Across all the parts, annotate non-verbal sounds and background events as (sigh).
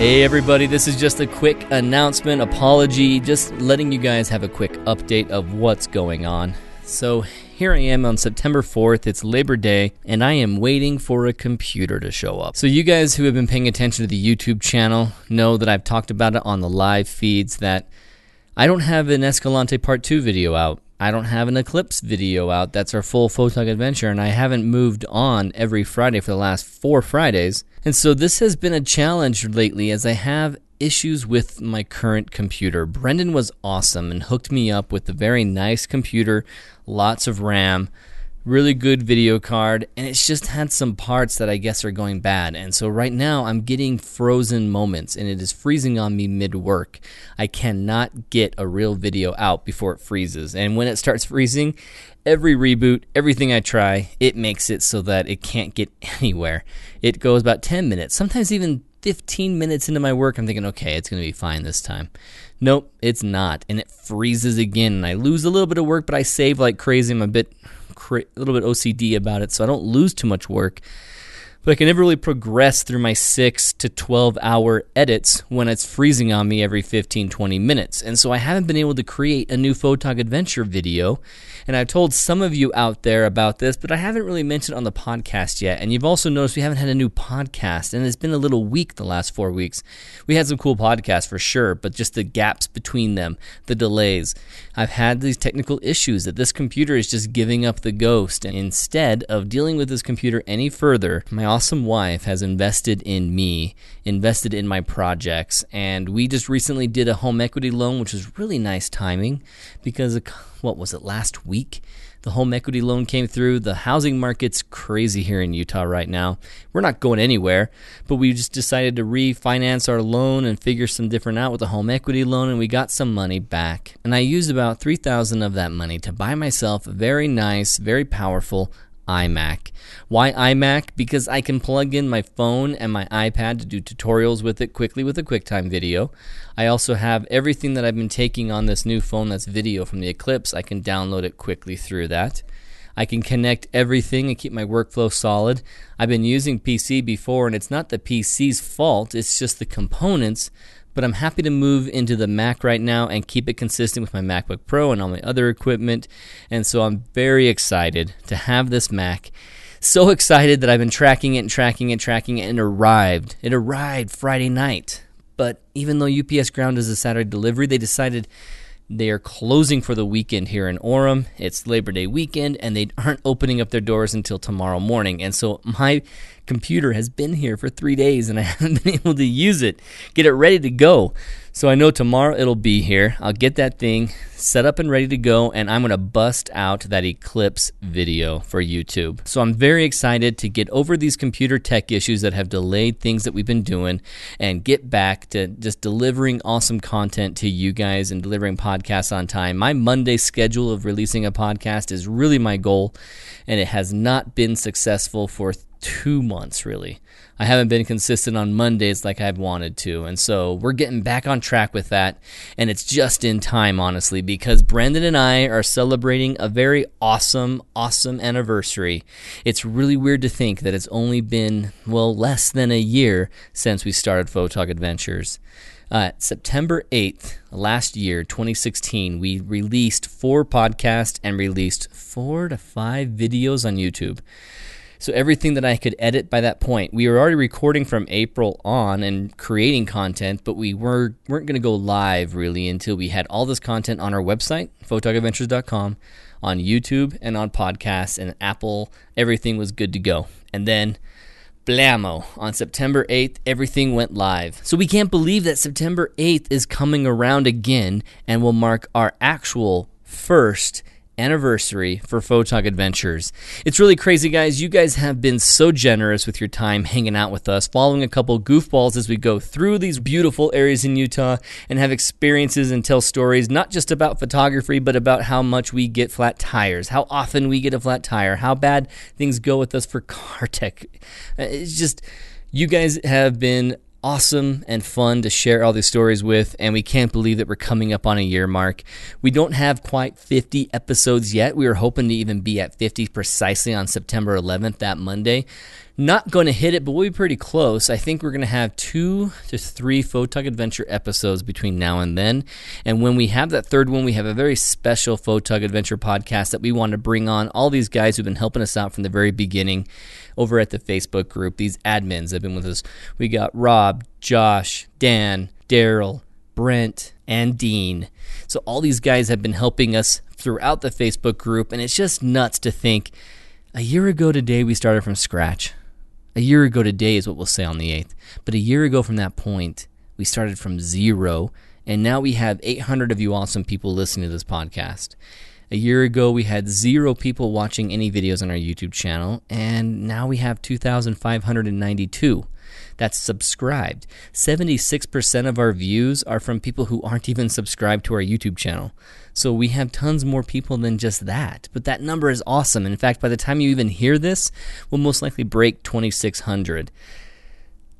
Hey, everybody, this is just a quick announcement, apology, just letting you guys have a quick update of what's going on. So, here I am on September 4th, it's Labor Day, and I am waiting for a computer to show up. So, you guys who have been paying attention to the YouTube channel know that I've talked about it on the live feeds that I don't have an Escalante Part 2 video out. I don't have an Eclipse video out. That's our full Photog adventure, and I haven't moved on every Friday for the last four Fridays. And so this has been a challenge lately as I have issues with my current computer. Brendan was awesome and hooked me up with a very nice computer, lots of RAM, really good video card, and it's just had some parts that I guess are going bad. And so right now I'm getting frozen moments and it is freezing on me mid work. I cannot get a real video out before it freezes. And when it starts freezing, every reboot, everything I try, it makes it so that it can't get (laughs) anywhere. It goes about 10 minutes, sometimes even 15 minutes into my work, I'm thinking, okay, it's going to be fine this time. Nope, it's not. And it freezes again. And I lose a little bit of work, but I save like crazy. I'm a bit a little bit OCD about it, so I don't lose too much work. But I can never really progress through my 6 to 12 hour edits when it's freezing on me every 15, 20 minutes. And so I haven't been able to create a new Photog Adventure video. And I've told some of you out there about this, but I haven't really mentioned on the podcast yet. And you've also noticed we haven't had a new podcast, and it's been a little weak the last four weeks. We had some cool podcasts for sure, but just the gaps between them, the delays. I've had these technical issues that this computer is just giving up the ghost. And instead of dealing with this computer any further, my awesome wife has invested in me, invested in my projects, and we just recently did a home equity loan, which was really nice timing because what was it last week? The home equity loan came through. The housing market's crazy here in Utah right now. We're not going anywhere, but we just decided to refinance our loan and figure some different out with the home equity loan and we got some money back. And I used about 3000 of that money to buy myself a very nice, very powerful iMac. Why iMac? Because I can plug in my phone and my iPad to do tutorials with it quickly with a QuickTime video. I also have everything that I've been taking on this new phone that's video from the Eclipse. I can download it quickly through that. I can connect everything and keep my workflow solid. I've been using PC before, and it's not the PC's fault, it's just the components but I'm happy to move into the Mac right now and keep it consistent with my MacBook Pro and all my other equipment. And so I'm very excited to have this Mac. So excited that I've been tracking it and tracking it, tracking it, and arrived. It arrived Friday night. But even though UPS Ground is a Saturday delivery, they decided they are closing for the weekend here in Orem. It's Labor Day weekend, and they aren't opening up their doors until tomorrow morning. And so my computer has been here for three days, and I (laughs) haven't been able to use it, get it ready to go. So I know tomorrow it'll be here. I'll get that thing set up and ready to go, and I'm to bust out that Eclipse video for YouTube. So I'm very excited to get over these computer tech issues that have delayed things that we've been doing and get back to just delivering awesome content to you guys and delivering podcasts on time. My Monday schedule of releasing a podcast is really my goal, and it has not been successful for two months really. I haven't been consistent on Mondays like I've wanted to. And so we're getting back on track with that. And it's just in time, honestly, because Brandon and I are celebrating a very awesome, awesome anniversary. It's really weird to think that it's only been, well, less than a year since we started Photog Adventures. Uh, September 8th, last year, 2016, we released four podcasts and released four to five videos on YouTube. So everything that I could edit by that point, we were already recording from April on and creating content, but we were weren't going to go live really until we had all this content on our website, photogadventures.com, on YouTube and on podcasts and Apple. Everything was good to go. And then blammo on September 8th everything went live. So we can't believe that September 8th is coming around again and will mark our actual first anniversary for Photog Adventures. It's really crazy, guys. You guys have been so generous with your time hanging out with us, following a couple goofballs as we go through these beautiful areas in Utah and have experiences and tell stories, not just about photography, but about how much we get flat tires, how often we get a flat tire, how bad things go with us for car tech. Uh, it's just, you guys have been awesome and fun to share all these stories with, and we can't believe that we're coming up on a year mark. We don't have quite 50 episodes yet. We were hoping to even be at 50 precisely on September 11th, that Monday. Not going to hit it, but we'll be pretty close. I think we're going to have two to three Photog Adventure episodes between now and then. And when we have that third one, we have a very special Photog Adventure podcast that we want to bring on all these guys who've been helping us out from the very beginning over at the Facebook group. These admins have been with us. We got Rob, Josh, Dan, Daryl, Brent, and Dean. So all these guys have been helping us throughout the Facebook group, and it's just nuts to think a year ago today we started from scratch. A year ago today is what we'll say on the 8th. But a year ago from that point, we started from zero, and now we have 800 of you awesome people listening to this podcast. A year ago, we had zero people watching any videos on our YouTube channel, and now we have 2,592 that's subscribed. 76% of our views are from people who aren't even subscribed to our YouTube channel. So we have tons more people than just that. But that number is awesome. In fact, by the time you even hear this, we'll most likely break 2,600.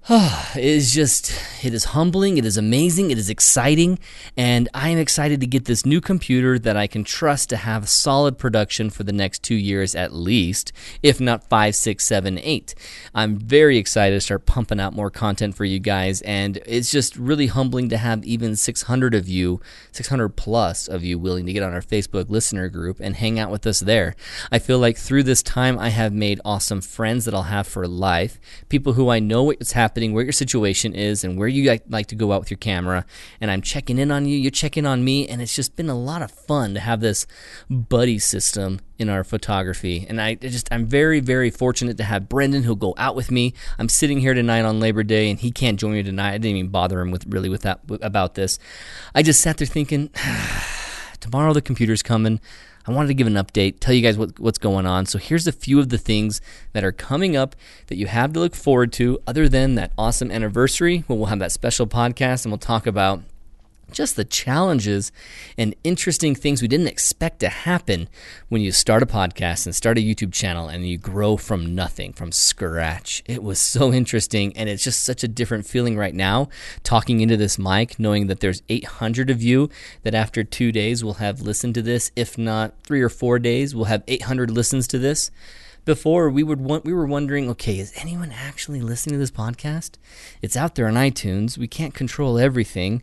(sighs) it is just, it is humbling, it is amazing, it is exciting, and I am excited to get this new computer that I can trust to have solid production for the next two years at least, if not five, six, seven, eight. I'm very excited to start pumping out more content for you guys, and it's just really humbling to have even 600 of you, 600 plus of you willing to get on our Facebook listener group and hang out with us there. I feel like through this time, I have made awesome friends that I'll have for life, people who I know what's happening happening, where your situation is, and where you like to go out with your camera. And I'm checking in on you, you're checking on me, and it's just been a lot of fun to have this buddy system in our photography. And I just I'm very very fortunate to have Brendan who'll go out with me. I'm sitting here tonight on Labor Day, and he can't join me tonight. I didn't even bother him with really with that about this. I just sat there thinking, (sighs) tomorrow the computer's coming. I wanted to give an update, tell you guys what, what's going on. So here's a few of the things that are coming up that you have to look forward to, other than that awesome anniversary when we'll have that special podcast and we'll talk about just the challenges and interesting things we didn't expect to happen when you start a podcast and start a YouTube channel and you grow from nothing, from scratch. It was so interesting and it's just such a different feeling right now talking into this mic, knowing that there's 800 of you that after two days will have listened to this. If not three or four days, we'll have 800 listens to this before we would want, we were wondering, okay, is anyone actually listening to this podcast? It's out there on iTunes. We can't control everything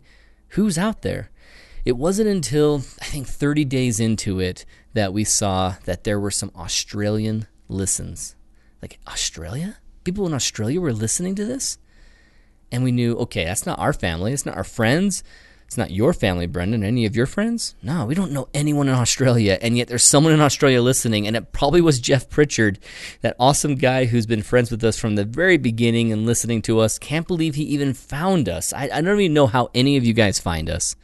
who's out there? It wasn't until I think 30 days into it that we saw that there were some Australian listens. Like, Australia? People in Australia were listening to this? And we knew, okay, that's not our family, it's not our friends, it's not your family, Brendan. Any of your friends? No, we don't know anyone in Australia. And yet there's someone in Australia listening. And it probably was Jeff Pritchard, that awesome guy who's been friends with us from the very beginning and listening to us. Can't believe he even found us. I, I don't even know how any of you guys find us.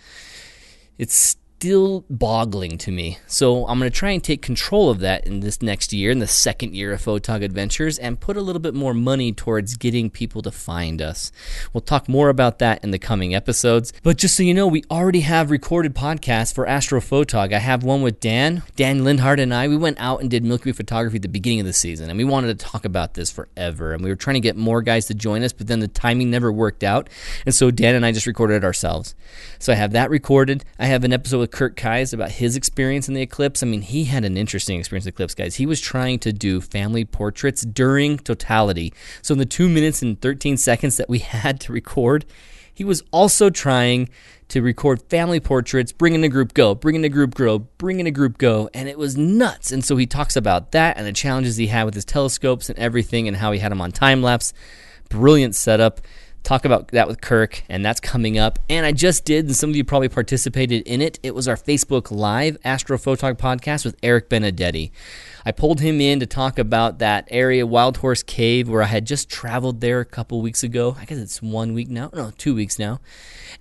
It's still boggling to me. So I'm going to try and take control of that in this next year, in the second year of Photog Adventures, and put a little bit more money towards getting people to find us. We'll talk more about that in the coming episodes. But just so you know, we already have recorded podcasts for Astro Photog. I have one with Dan, Dan Lindhart, and I. We went out and did Milky Way photography at the beginning of the season, and we wanted to talk about this forever. And we were trying to get more guys to join us, but then the timing never worked out. And so Dan and I just recorded it ourselves. So I have that recorded. I have an episode with Kurt Kais about his experience in the eclipse. I mean, he had an interesting experience the eclipse, guys. He was trying to do family portraits during totality. So in the two minutes and 13 seconds that we (laughs) had to record, he was also trying to record family portraits, bring in a group go, bring in a group grow, bring in a group go, and it was nuts. And so he talks about that and the challenges he had with his telescopes and everything and how he had them on time lapse. Brilliant setup talk about that with Kirk, and that's coming up. And I just did, and some of you probably participated in it. It was our Facebook Live Astrophotog podcast with Eric Benedetti. I pulled him in to talk about that area, Wild Horse Cave, where I had just traveled there a couple weeks ago. I guess it's one week now, no, two weeks now.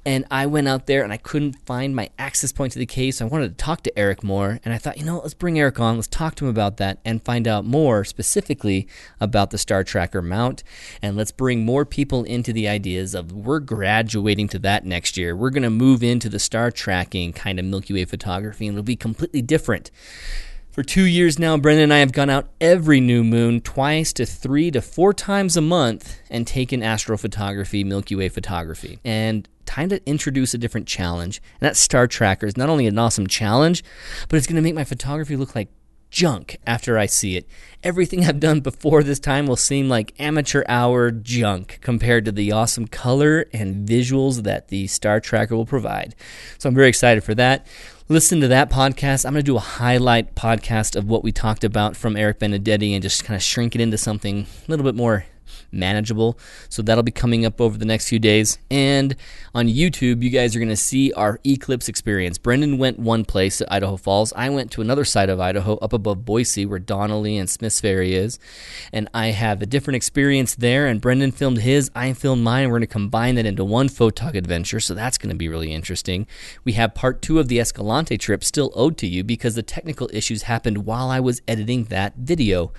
And I went out there and I couldn't find my access point to the cave, so I wanted to talk to Eric more. And I thought, you know, let's bring Eric on, let's talk to him about that and find out more specifically about the Star Tracker mount. And let's bring more people into the ideas of we're graduating to that next year. We're going to move into the star tracking kind of Milky Way photography, and it'll be completely different. For two years now, Brendan and I have gone out every new moon, twice to three to four times a month, and taken astrophotography, Milky Way photography. And time to introduce a different challenge. And that Star Tracker is not only an awesome challenge, but it's going to make my photography look like junk after I see it. Everything I've done before this time will seem like amateur hour junk compared to the awesome color and visuals that the Star Tracker will provide. So I'm very excited for that. Listen to that podcast. I'm going to do a highlight podcast of what we talked about from Eric Benedetti and just kind of shrink it into something a little bit more manageable. So that'll be coming up over the next few days. And on YouTube, you guys are going to see our eclipse experience. Brendan went one place at Idaho Falls. I went to another side of Idaho, up above Boise, where Donnelly and Smiths Ferry is. And I have a different experience there. And Brendan filmed his, I filmed mine. We're going to combine that into one photog adventure. So that's going to be really interesting. We have part two of the Escalante trip still owed to you because the technical issues happened while I was editing that video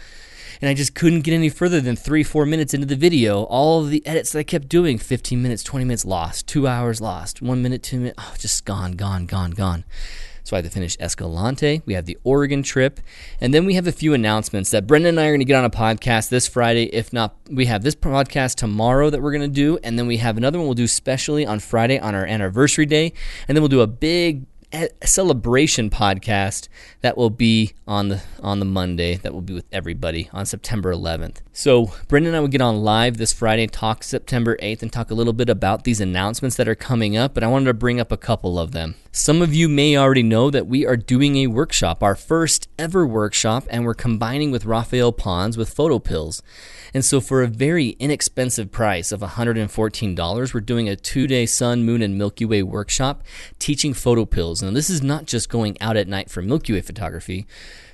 and I just couldn't get any further than three, four minutes into the video. All of the edits that I kept doing 15 minutes, 20 minutes lost, two hours lost, one minute, two minutes, oh, just gone, gone, gone, gone. So I had to finish Escalante. We have the Oregon trip. And then we have a few announcements that Brendan and I are going to get on a podcast this Friday. If not, we have this podcast tomorrow that we're going to do. And then we have another one we'll do specially on Friday on our anniversary day. And then we'll do a big celebration podcast that will be on the on the Monday that will be with everybody on September 11th. So Brendan and I will get on live this Friday, talk September 8th, and talk a little bit about these announcements that are coming up. But I wanted to bring up a couple of them. Some of you may already know that we are doing a workshop, our first ever workshop, and we're combining with Rafael Pons with photo pills. And so, for a very inexpensive price of $114, we're doing a two day Sun, Moon, and Milky Way workshop teaching photo pills. Now, this is not just going out at night for Milky Way photography.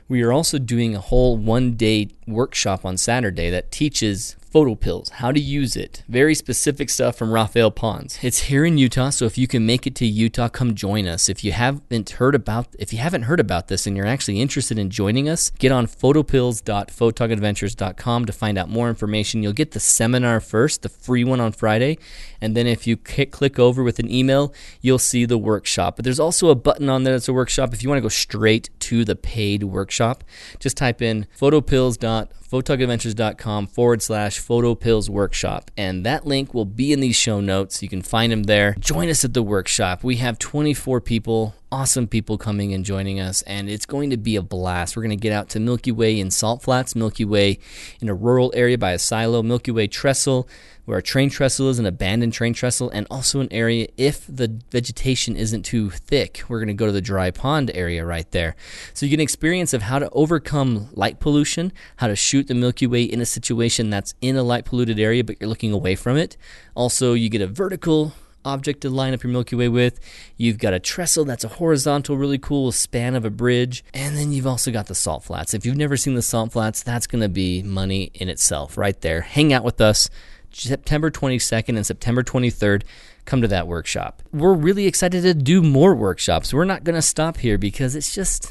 We are also doing a whole one day workshop on Saturday that teaches photo pills, how to use it. Very specific stuff from Rafael Pons. It's here in Utah, so if you can make it to Utah, come join us. If you haven't heard about if you haven't heard about this and you're actually interested in joining us, get on photopills.photogadventures.com to find out more information. You'll get the seminar first, the free one on Friday, and then if you click over with an email, you'll see the workshop. But there's also a button on there that's a workshop if you want to go straight to the paid workshop. Just type in photopills.photogadventures.com not photogadventures.com forward slash photo pills workshop. And that link will be in these show notes. You can find them there. Join us at the workshop. We have 24 people, awesome people coming and joining us, and it's going to be a blast. We're going to get out to Milky Way in Salt Flats, Milky Way in a rural area by a silo, Milky Way Trestle, where a train trestle is an abandoned train trestle, and also an area if the vegetation isn't too thick. We're going to go to the dry pond area right there. So you get an experience of how to overcome light pollution, how to shoot the Milky Way in a situation that's in a light polluted area, but you're looking away from it. Also, you get a vertical object to line up your Milky Way with. You've got a trestle that's a horizontal, really cool span of a bridge. And then you've also got the salt flats. If you've never seen the salt flats, that's going to be money in itself right there. Hang out with us. September 22nd and September 23rd, come to that workshop. We're really excited to do more workshops. We're not going to stop here because it's just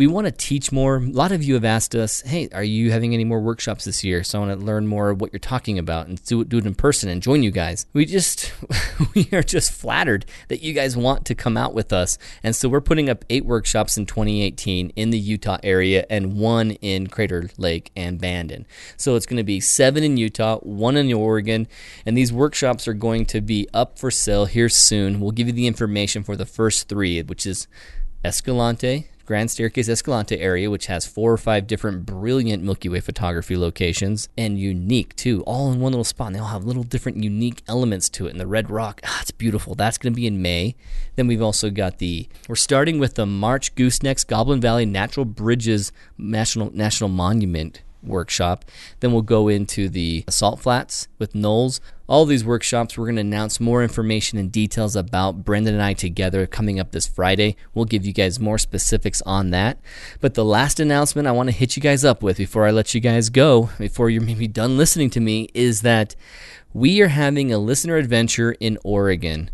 we want to teach more. A lot of you have asked us, hey, are you having any more workshops this year? So I want to learn more of what you're talking about and do, do it in person and join you guys. We just, (laughs) we are just flattered that you guys want to come out with us. And so we're putting up eight workshops in 2018 in the Utah area and one in Crater Lake and Bandon. So it's going to be seven in Utah, one in Oregon. And these workshops are going to be up for sale here soon. We'll give you the information for the first three, which is Escalante, Grand Staircase Escalante area, which has four or five different brilliant Milky Way photography locations and unique too, all in one little spot. And they all have little different unique elements to it. And the red rock, ah, it's beautiful. That's going to be in May. Then we've also got the, we're starting with the March Goosenecks Goblin Valley Natural Bridges National, National Monument workshop. Then we'll go into the Salt Flats with Knowles. All these workshops, we're going to announce more information and details about Brendan and I together coming up this Friday. We'll give you guys more specifics on that. But the last announcement I want to hit you guys up with before I let you guys go, before you're maybe done listening to me, is that we are having a listener adventure in Oregon.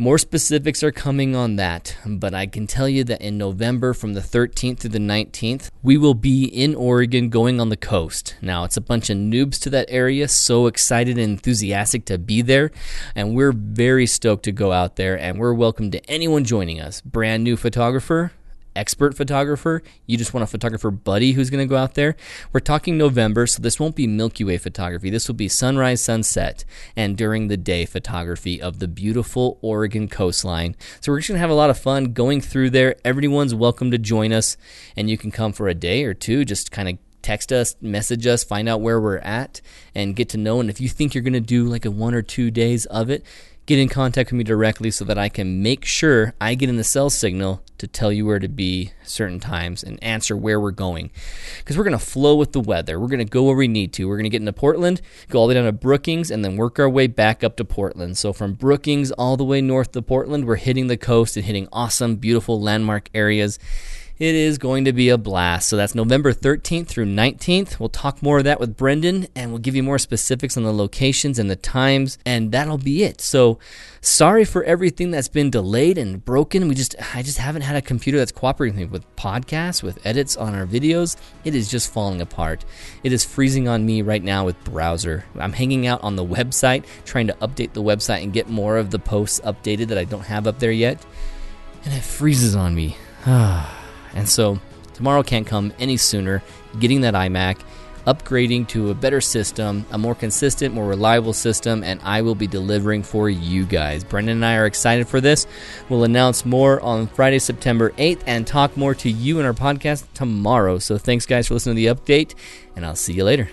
More specifics are coming on that, but I can tell you that in November from the 13th to the 19th, we will be in Oregon going on the coast. Now, it's a bunch of noobs to that area, so excited and enthusiastic to be there, and we're very stoked to go out there, and we're welcome to anyone joining us. Brand new photographer, expert photographer, you just want a photographer buddy who's going to go out there. We're talking November, so this won't be Milky Way photography. This will be sunrise, sunset, and during the day photography of the beautiful Oregon coastline. So we're just going to have a lot of fun going through there. Everyone's welcome to join us, and you can come for a day or two, just kind of text us, message us, find out where we're at, and get to know. And if you think you're going to do like a one or two days of it, get in contact with me directly so that I can make sure I get in the cell signal to tell you where to be certain times and answer where we're going. Because we're going to flow with the weather. We're going to go where we need to. We're going to get into Portland, go all the way down to Brookings, and then work our way back up to Portland. So from Brookings all the way north to Portland, we're hitting the coast and hitting awesome, beautiful landmark areas. It is going to be a blast. So that's November 13th through 19th. We'll talk more of that with Brendan and we'll give you more specifics on the locations and the times, and that'll be it. So sorry for everything that's been delayed and broken. We just I just haven't had a computer that's cooperating with podcasts, with edits on our videos. It is just falling apart. It is freezing on me right now with browser. I'm hanging out on the website trying to update the website and get more of the posts updated that I don't have up there yet. And it freezes on me. (sighs) Ah. And so tomorrow can't come any sooner. Getting that iMac, upgrading to a better system, a more consistent, more reliable system, and I will be delivering for you guys. Brendan and I are excited for this. We'll announce more on Friday, September 8th, and talk more to you in our podcast tomorrow. So thanks, guys, for listening to the update, and I'll see you later.